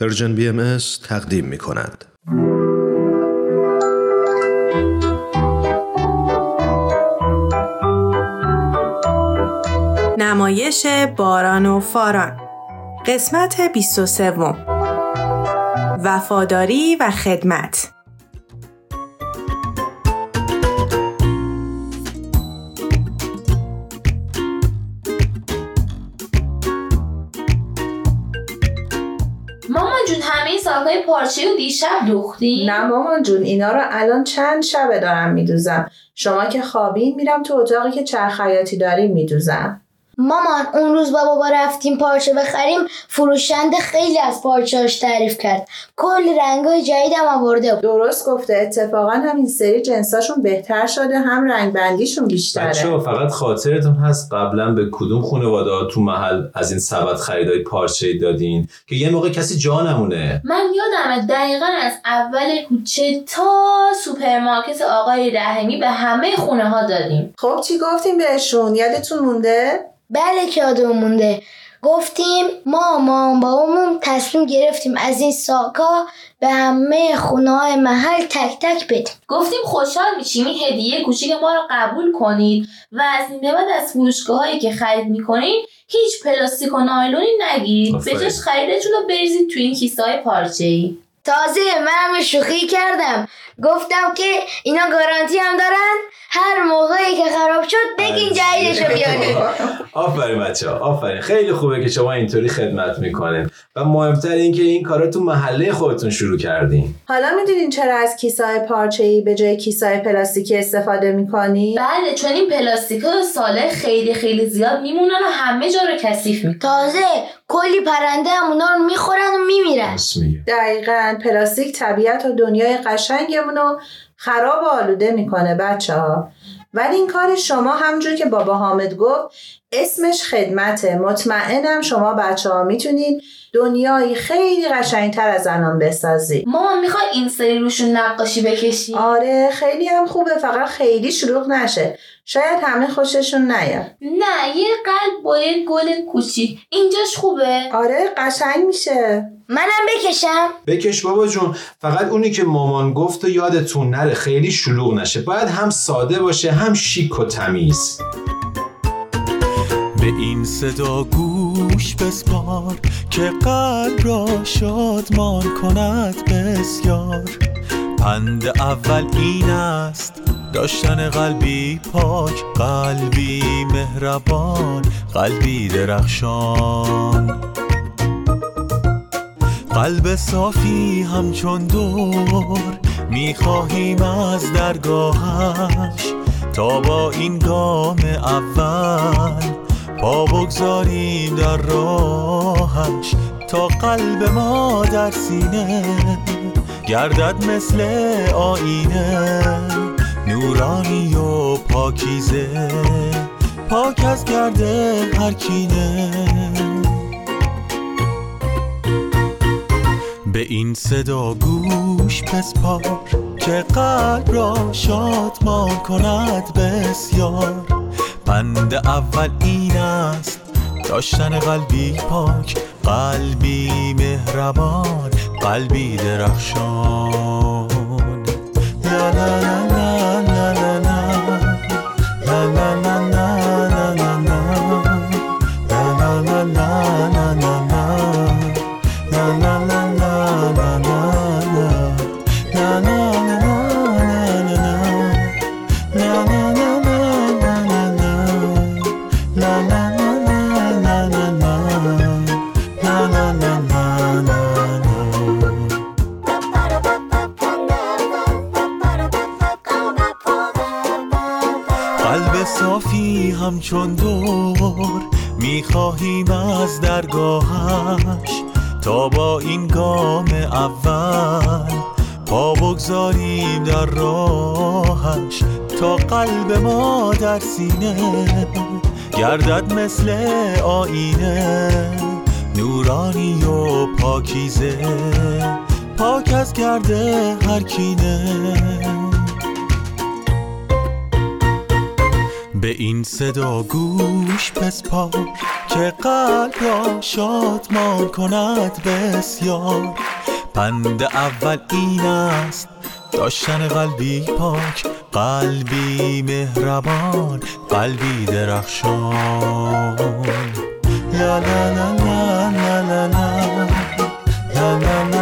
پرژن بی ام تقدیم می کند. نمایش باران و فاران. قسمت 23 وفاداری و خدمت. ساقای پارچه و دیشب دوختی؟ نه مامان جون اینا رو الان چند شبه دارم میدوزم شما که خوابین میرم تو اتاقی که چرخیاتی داریم میدوزم مامان اون روز با بابا رفتیم پارچه بخریم فروشنده خیلی از پارچهاش تعریف کرد. کلی رنگای جدید هم آورده بود. درست گفته. اتفاقا هم این سری جنساشون بهتر شده هم رنگ بندیشون بیشتره. بچه فقط خاطرتون هست قبلا به کدوم خانواده تو محل از این سبد خریدای پارچه دادین؟ که یه موقع کسی جا نمونه من یادمه دقیقا از اول کوچه تا سوپرمارکت آقای رحیمی به همه خونه ها دادیم. خب چی گفتیم بهشون؟ یادتون مونده؟ بله که یادمون مونده. گفتیم ما ما با اون تصمیم گرفتیم از این ساکا به همه خونه های محل تک تک بدیم. گفتیم خوشحال میشیم این هدیه کوچیک ما رو قبول کنید و از این بعد از فروشگاه هایی که خرید می‌کنین هیچ پلاستیک و نایلونی نگیرید. به جاش خریدتون رو بریزید تو این کیسه های پارچه ای تازه من شوخی کردم. گفتم که اینا گارانتی هم دارن. هر موقعی که خراب شد بگین جدیدشو بیارید آفرین بچه آفرین. خیلی خوبه که شما اینطوری خدمت می‌کنین. و مهمتر این که این کارا تو محله خودتون شروع کردین. حالا می‌دونین چرا از کیسای پارچه ای به جای کیسای پلاستیکی استفاده می‌کنی بله چون این پلاستیک ها ساله خیلی خیلی زیاد میمونن و همه جا رو کثیف می‌کنن. تازه کلی پرنده هم اونا رو می‌خورن و میمیرن. دقیقا پلاستیک طبیعت و دنیای قشنگمون رو خراب و آلوده می‌کنه بچه ها ولی این کار شما همجور که بابا حامد گفت اسمش خدمته. مطمئنم شما بچه ها می‌تونید دنیایی خیلی قشنگتر از الان بسازی مامان می‌خوای این سری روشون نقاشی بکشی؟ آره خیلی هم خوبه. فقط خیلی شلوغ نشه. شاید همه خوششون نیاد. نه یه قلب با یه گل کوچیک. اینجاش خوبه. آره قشنگ میشه. منم بکشم. بکش بابا جون. فقط اونی که مامان گفت و یادتون نره خیلی شلوغ نشه. باید هم ساده باشه هم شیک و تمیز. به این صدا گوش بسپار که قلب را شادمان کند بسیار. پند اول این است داشتن قلبی پاک قلبی مهربان قلبی درخشان. قلب صافی همچون دور می‌خواهیم از درگاهش. تا با این گام اول پا بگذاریم در راهش. تا قلب ما در سینه گردد مثل آینه نورانی و پاکیزه پاک از گرده هر کینه به این صدا گوش بسپار که قلب را شادمان کند بسیار. بند اول این است داشتن قلبی پاک قلبی مهربان قلبی درخشان. لا لا لا اول پا بگذاریم در راهش تا قلب ما در سینه. گردد مثل آینه نورانی و پاکیزه. پاک از گرده هر کینه. به این صدا گوش بسپار که قلب را شادمان کند بسیار. پند اول این است. داشتن قلبی پاک قلبی مهربان قلبی درخشان. لا لا لا لا لا لا. لا لا لا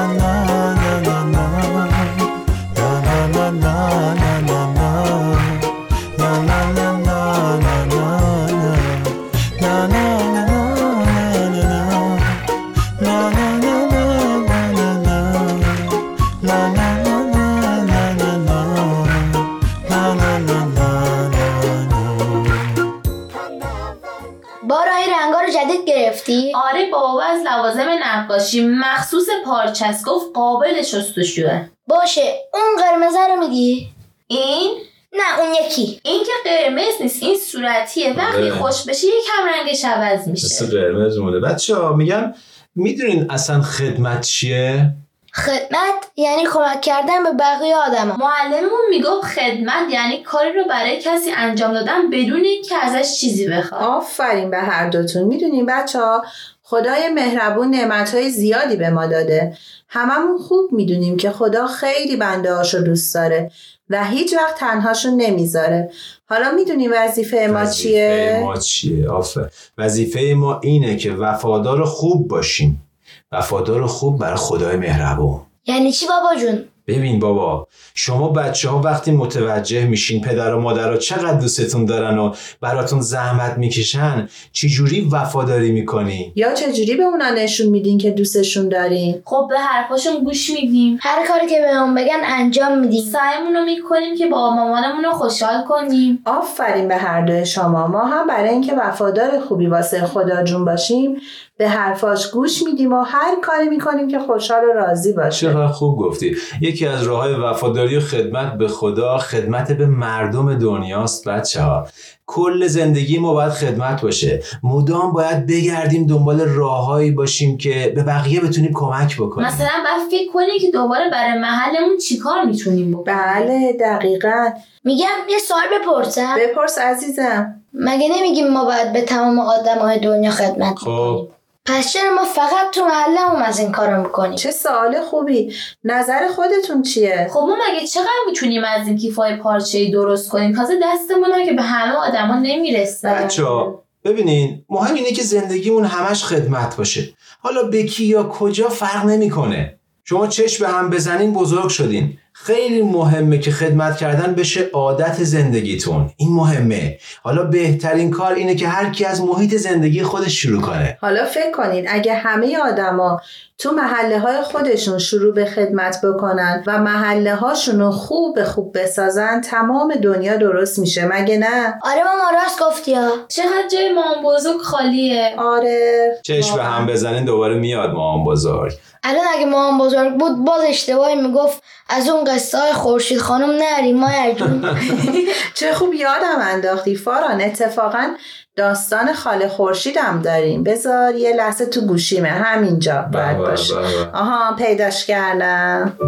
بارا این رنگا رو جدید گرفتی؟ آره بابا از لوازم نقاشی مخصوص پارچست گفت قابل شستشوه باشه اون قرمزه رو میگی؟ این نه اون یکی این که قرمز نیست این صورتیه وقتی آره. خوش بشه یکم رنگش عوض میشه مثل قرمز مونه بچه ها میگم می‌دونین اصلا خدمت چیه؟ خدمت یعنی کمک کردن به بقیه آدما. معلممون می‌گفت خدمت یعنی کاری رو برای کسی انجام دادن بدون اینکه ازش چیزی بخواد. آفرین به هر دوتون. می‌دونیم بچه ها خدای مهربون نعمتهای زیادی به ما داده. هممون خوب می‌دونیم که خدا خیلی بنده هاشو دوست داره و هیچ وقت تنهاشون نمی‌ذاره. حالا می‌دونیم وظیفه ما وظیفه چیه؟ ما چیه؟ آفر. وظیفه ما اینه که وفادار خوب باشیم. وفادار خوب برای خدای مهربون یعنی چی بابا جون؟ ببین بابا شما بچه ها وقتی متوجه میشین پدر و مادر چقدر دوستتون دارن و براتون زحمت می‌کشن چجوری وفاداری می‌کنی؟ یا چجوری به اونا نشون میدین که دوستشون دارین؟ خب به حرفاشون گوش میدیم هر کاری که بهمون بگن انجام میدیم سعیمون رو می‌کنیم که با مامانمون رو خوشحال کنیم آفرین به هر دوی شما ما هم برای اینکه وفادار خوبی واسه خدا جون باشیم به حرفاش گوش میدیم و هر کاری می‌کنیم که خوشحال و راضی باشه چقدر خوب گفتی. یکی از راه های وفاداری و خدمت به خدا خدمت به مردم دنیاست بچه ها کل زندگی ما باید خدمت باشه. مدام باید بگردیم دنبال راههایی باشیم که به بقیه بتونیم کمک بکنیم. مثلا باید فکر کنیم که دوباره برای محلمون چیکار می‌تونیم بکنیم؟ بله دقیقا. میگم یه سوال بپرسم. بپرس عزیزم. مگه نمیگیم ما باید به تمام آدمای دنیا خدمت خب. کنیم پس چرا ما فقط تو محلمون از این کارو می‌کنیم؟ چه سوال خوبی. نظر خودتون چیه؟ خب ما مگه چقدر می‌تونیم از این کیفای پارچه درست کنیم؟ تازه دستمون هم که به همه آدما نمی‌رسه. بچه ها ببینین مهم اینه که زندگیمون همش خدمت باشه. حالا به کی یا کجا فرق نمی‌کنه؟ شما چشم به هم بزنین بزرگ شدین. خیلی مهمه که خدمت کردن بشه عادت زندگیتون. این مهمه. حالا بهترین کار اینه که هر کی از محیط زندگی خودش شروع کنه. حالا فکر کنین اگه همه آدما تو محله های خودشون شروع به خدمت بکنن و محله هاشون رو خوب خوب بسازن تمام دنیا درست میشه. مگه نه؟ آره ماما راست گفتی ها. چقدر جای مام بزرگ خالیه. آره. چشم به هم بزنین دوباره میاد مامان بزرگ. الان اگه مامان بزرگ بود باز اشتباهی می‌گفت از اون قصه های خورشید خانم نریم ما جون. چه خوب یادم انداختی. فاران اتفاقا داستان خاله خورشیدم داریم. بذار یه لحظه تو گوشیمه. همینجا باید باشه. آها پیداش کردم.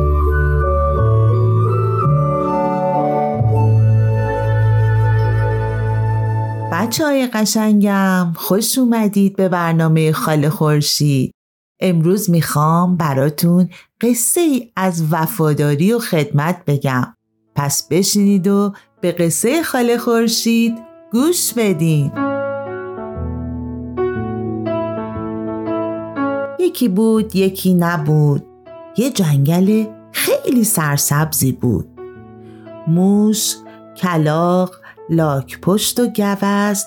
بچه های قشنگم خوش اومدید به برنامه خاله خورشید. امروز می‌خوام براتون قصه ای از وفاداری و خدمت بگم. پس بشینید و به قصه خاله خورشید گوش بدین. یکی بود یکی نبود. یه جنگل خیلی سرسبزی بود. موش، کلاق، لاک پشت و گوزن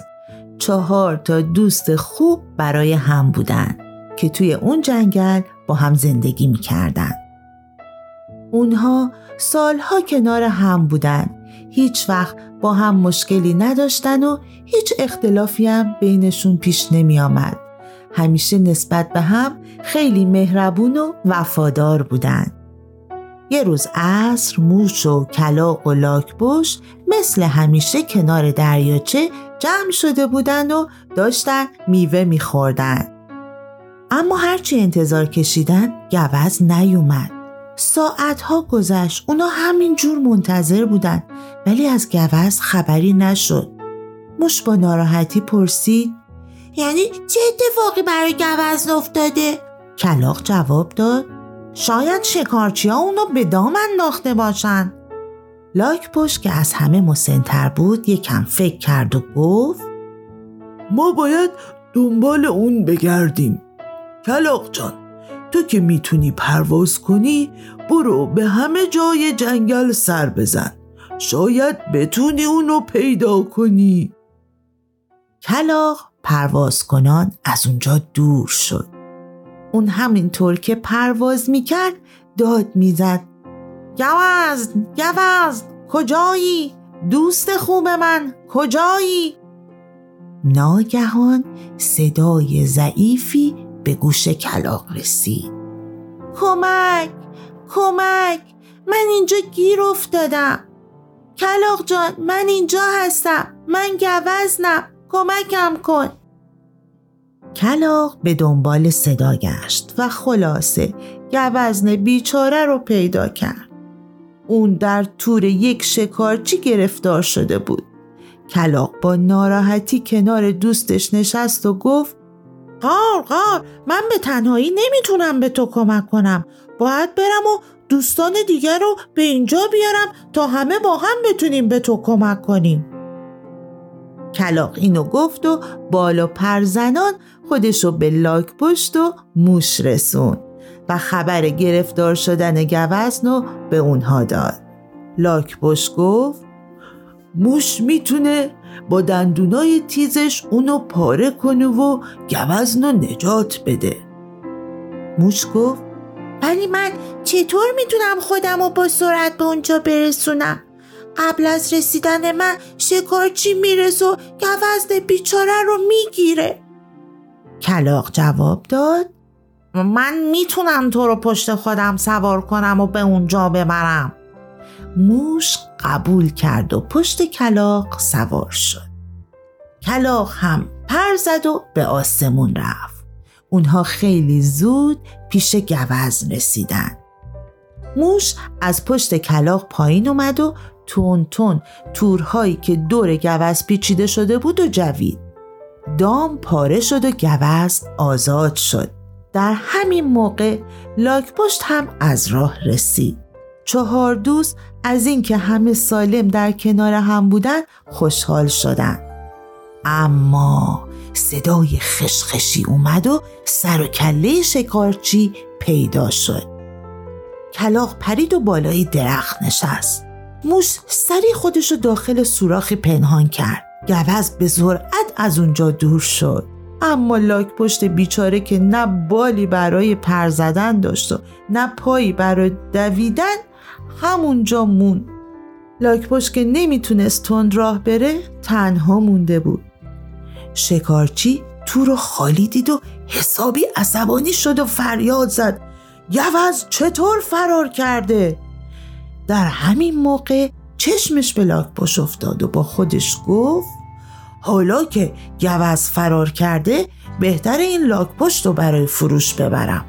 چهار تا دوست خوب برای هم بودن. که توی اون جنگل با هم زندگی می‌کردن. اونها سالها کنار هم بودن هیچ وقت با هم مشکلی نداشتن و هیچ اختلافی هم بینشون پیش نمی آمد. همیشه نسبت به هم خیلی مهربون و وفادار بودن. یه روز عصر موش و کلاق و لاکبش مثل همیشه کنار دریاچه جمع شده بودن و داشتن میوه میخوردن. اما هرچی انتظار کشیدن گوز نیومد. ساعتها گذشت اونا همین جور منتظر بودن ولی از گوز خبری نشد. موش با ناراحتی پرسید یعنی چه اتفاقی برای گوزن افتاده؟ کلاق جواب داد شاید شکارچی ها اونو به دام انداخته باشن لاک پشت که از همه مسنتر بود یکم فکر کرد و گفت ما باید دنبال اون بگردیم کلاق جان تو که می‌تونی پرواز کنی برو به همه جای جنگل سر بزن. شاید بتونی اونو پیدا کنی. کلاق پرواز کنان از اونجا دور شد. اون همینطور که پرواز می‌کرد داد می‌زد. گوزن گوزن کجایی؟ دوست خوب من کجایی؟ ناگهان صدای ضعیفی به گوش کلاق رسید. کمک کمک من اینجا گیر افتادم. کلاق جان من اینجا هستم. من گوزنم. کمکم کن. کلاق به دنبال صدا گشت و خلاصه گوزن بیچاره رو پیدا کرد. اون در تور یک شکارچی گرفتار شده بود. کلاق با ناراحتی کنار دوستش نشست و گفت قار قار من به تنهایی نمی‌تونم به تو کمک کنم. باید برم و دوستان دیگر رو به اینجا بیارم تا همه با هم بتونیم به تو کمک کنیم. کلاق اینو گفت و بالا پرزنان خودشو به لاک پشت و موش رسون و خبر گرفتار شدن گوزن رو به اونها داد. لاک پشت گفت موش می‌تونه با دندونای تیزش اونو پاره کنه و گوزن رو نجات بده. موش گفت ولی من چطور می‌تونم خودم رو با سرعت به اونجا برسونم؟ قبل از رسیدن من شکارچی می‌رسه و گوزن بیچاره رو می‌گیره. کلاق جواب داد من می‌تونم تو رو پشت خودم سوار کنم و به اونجا ببرم. موش قبول کرد و پشت کلاق سوار شد. کلاق هم پر زد و به آسمون رفت. اونها خیلی زود پیش گوزن رسیدن. موش از پشت کلاق پایین اومد و تون تون تورهایی که دور گوز پیچیده شده بود و جوید. دام پاره شد و گوز آزاد شد. در همین موقع لاک پشت هم از راه رسید. چهار دوست از اینکه همه سالم در کنار هم بودن خوشحال شدن. اما صدای خشخشی اومد و سر و کله شکارچی پیدا شد. کلاق پرید و بالای درخت نشست. موش سری خودشو داخل سوراخی پنهان کرد. گوز به سرعت از اونجا دور شد. اما لاک پشت بیچاره که نه بالی برای پر زدن داشت و نه پایی برای دویدن همونجا مون. لاک پشت که نمی‌تونست تند راه بره تنها مونده بود. شکارچی تو رو خالی دید و حسابی عصبانی شد و فریاد زد. گوز چطور فرار کرده؟ در همین موقع چشمش به لاک پشت افتاد و با خودش گفت حالا که گوز فرار کرده بهتر این لاک پشت رو برای فروش ببرم.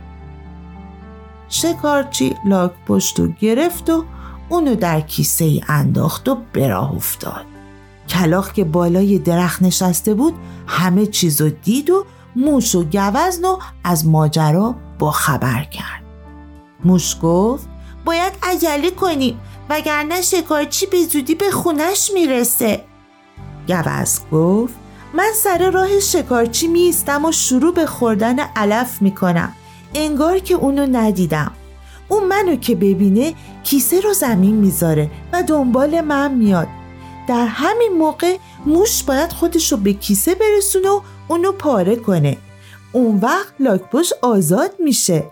شکارچی لاک پشت رو گرفت و اونو در کیسه ای انداخت و به افتاد. کلاق که بالای درخت نشسته بود همه چیز رو دید و موش و گوزن رو از ماجرا با خبر کرد. موش گفت باید عجله کنیم وگرنه شکارچی به زودی به خونش می‌رسه. گوز گفت من سر راه شکارچی میستم و شروع به خوردن علف می‌کنم. انگار که اونو ندیدم. اون منو که ببینه کیسه رو زمین می‌ذاره و دنبال من میاد. در همین موقع موش باید خودش رو به کیسه برسونه و اونو پاره کنه. اون وقت لاکپوش آزاد میشه.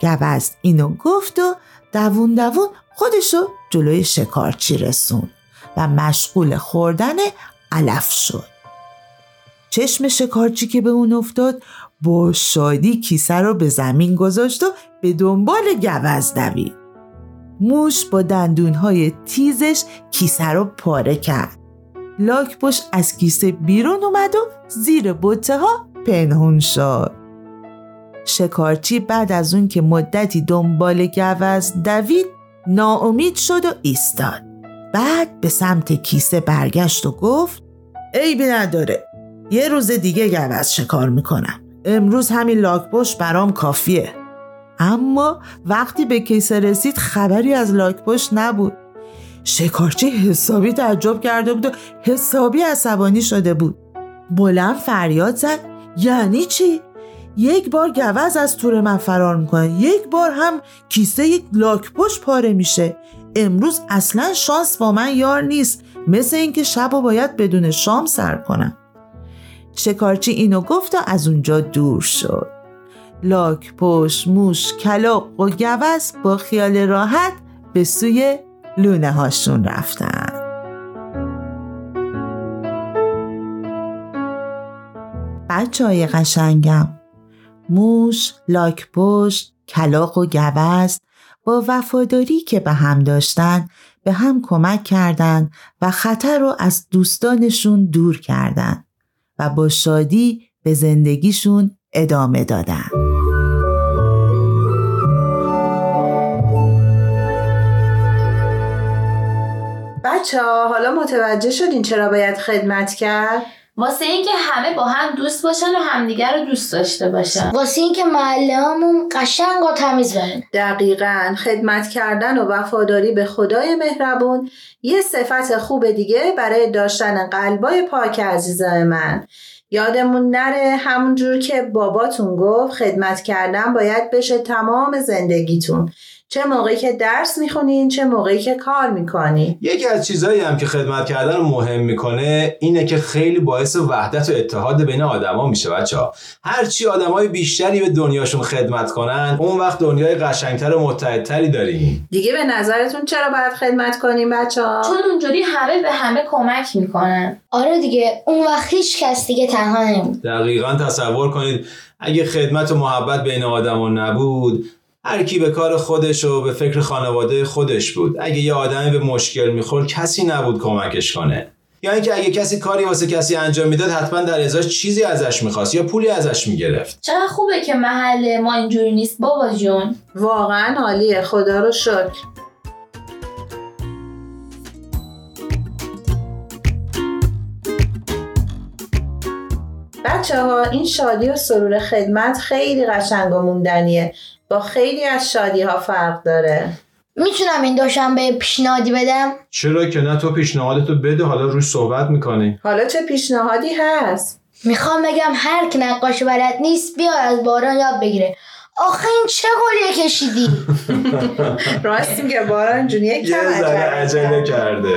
گوز اینو گفت و دوون دوون خودشو جلوی شکارچی رسون و مشغول خوردن علف شد. چشم شکارچی که به اون افتاد با شادی کیسه رو به زمین گذاشت و به دنبال گوز دوید. موش با دندونهای تیزش کیسه رو پاره کرد. لاکپوش از کیسه بیرون اومد و زیر بوته ها پنهون شد. شکارچی بعد از اون که مدتی دنبال گوز دوید ناامید شد و ایستاد. بعد به سمت کیسه برگشت و گفت عیبی نداره یه روز دیگه گوز شکار می‌کنم. امروز همین لاکپشت برام کافیه. اما وقتی به کیسه رسید خبری از لاکپشت نبود. شکارچی حسابی تعجب کرده بود و حسابی عصبانی شده بود. بلند فریاد زد. یعنی چی؟ یک بار گوز از تور من فرار می‌کنه. یک بار هم کیسه یک لاکپشت پاره میشه. امروز اصلا شانس با من یار نیست. مثل اینکه شب و باید بدون شام سر کنم. شکارچی اینو گفت و از اونجا دور شد. لاک پشت موش کلاق و گوز با خیال راحت به سوی لونه هاشون رفتن. بچه های قشنگم موش، لاک پشت، کلاق و گوز با وفاداری که به هم داشتن به هم کمک کردند و خطر رو از دوستانشون دور کردند با شادی به زندگیشون ادامه دادن. بچه ها حالا متوجه شدین چرا باید خدمت کرد؟ واسه اینکه همه با هم دوست باشن و همدیگر رو دوست داشته باشن. واسه اینکه محله همون قشنگ و تمیز بمونه دقیقا. خدمت کردن و وفاداری به خدای مهربون یه صفت خوب دیگه برای داشتن قلبای پاک عزیزای من. یادمون نره همونجور که باباتون گفت خدمت کردن باید بشه تمام زندگیتون. چه موقعی که درس می‌خونین چه موقعی که کار می‌کنین. یکی از چیزهایی هم که خدمت کردن رو مهم می‌کنه اینه که خیلی باعث وحدت و اتحاد بین آدما میشه بچه ها هرچی آدمای بیشتری به دنیاشون خدمت کنن اون وقت دنیای قشنگتر و متحدتری داریم. دیگه به نظرتون چرا باید خدمت کنیم بچه ها؟ چون اونجوری همه به همه کمک می‌کنن. آره دیگه اون وقت هیچ کس دیگه تنها نمود دقیقا تصور کنید اگه خدمت و محبت بین آدما نبود هر کی به کار خودش و به فکر خانواده خودش بود. اگه یه آدمی به مشکل می‌خورد کسی نبود کمکش کنه. یا اینکه اگه کسی کاری واسه کسی انجام می‌داد حتما در ازاش چیزی ازش می‌خواست یا پولی ازش می‌گرفت. چقدر خوبه که محل ما اینجوری نیست بابا جون. واقعا عالیه. خدا رو شکر. بچه ها این شادی و سرور خدمت خیلی قشنگ و موندنیه. با خیلی از شادی ها فرق داره. می‌تونم این دوشنبه پیشنهادی بدم؟ چرا که نه تو پیشنهادتو بده حالا روش صحبت می‌کنی. حالا چه پیشنهادی هست؟ می‌خوام بگم هر کی نقاش بلد نیست بیا از باران یاد بگیره. آخه این چه گلیه کشیدی؟ راست میگه باران جون یک یه کم عجله کرده.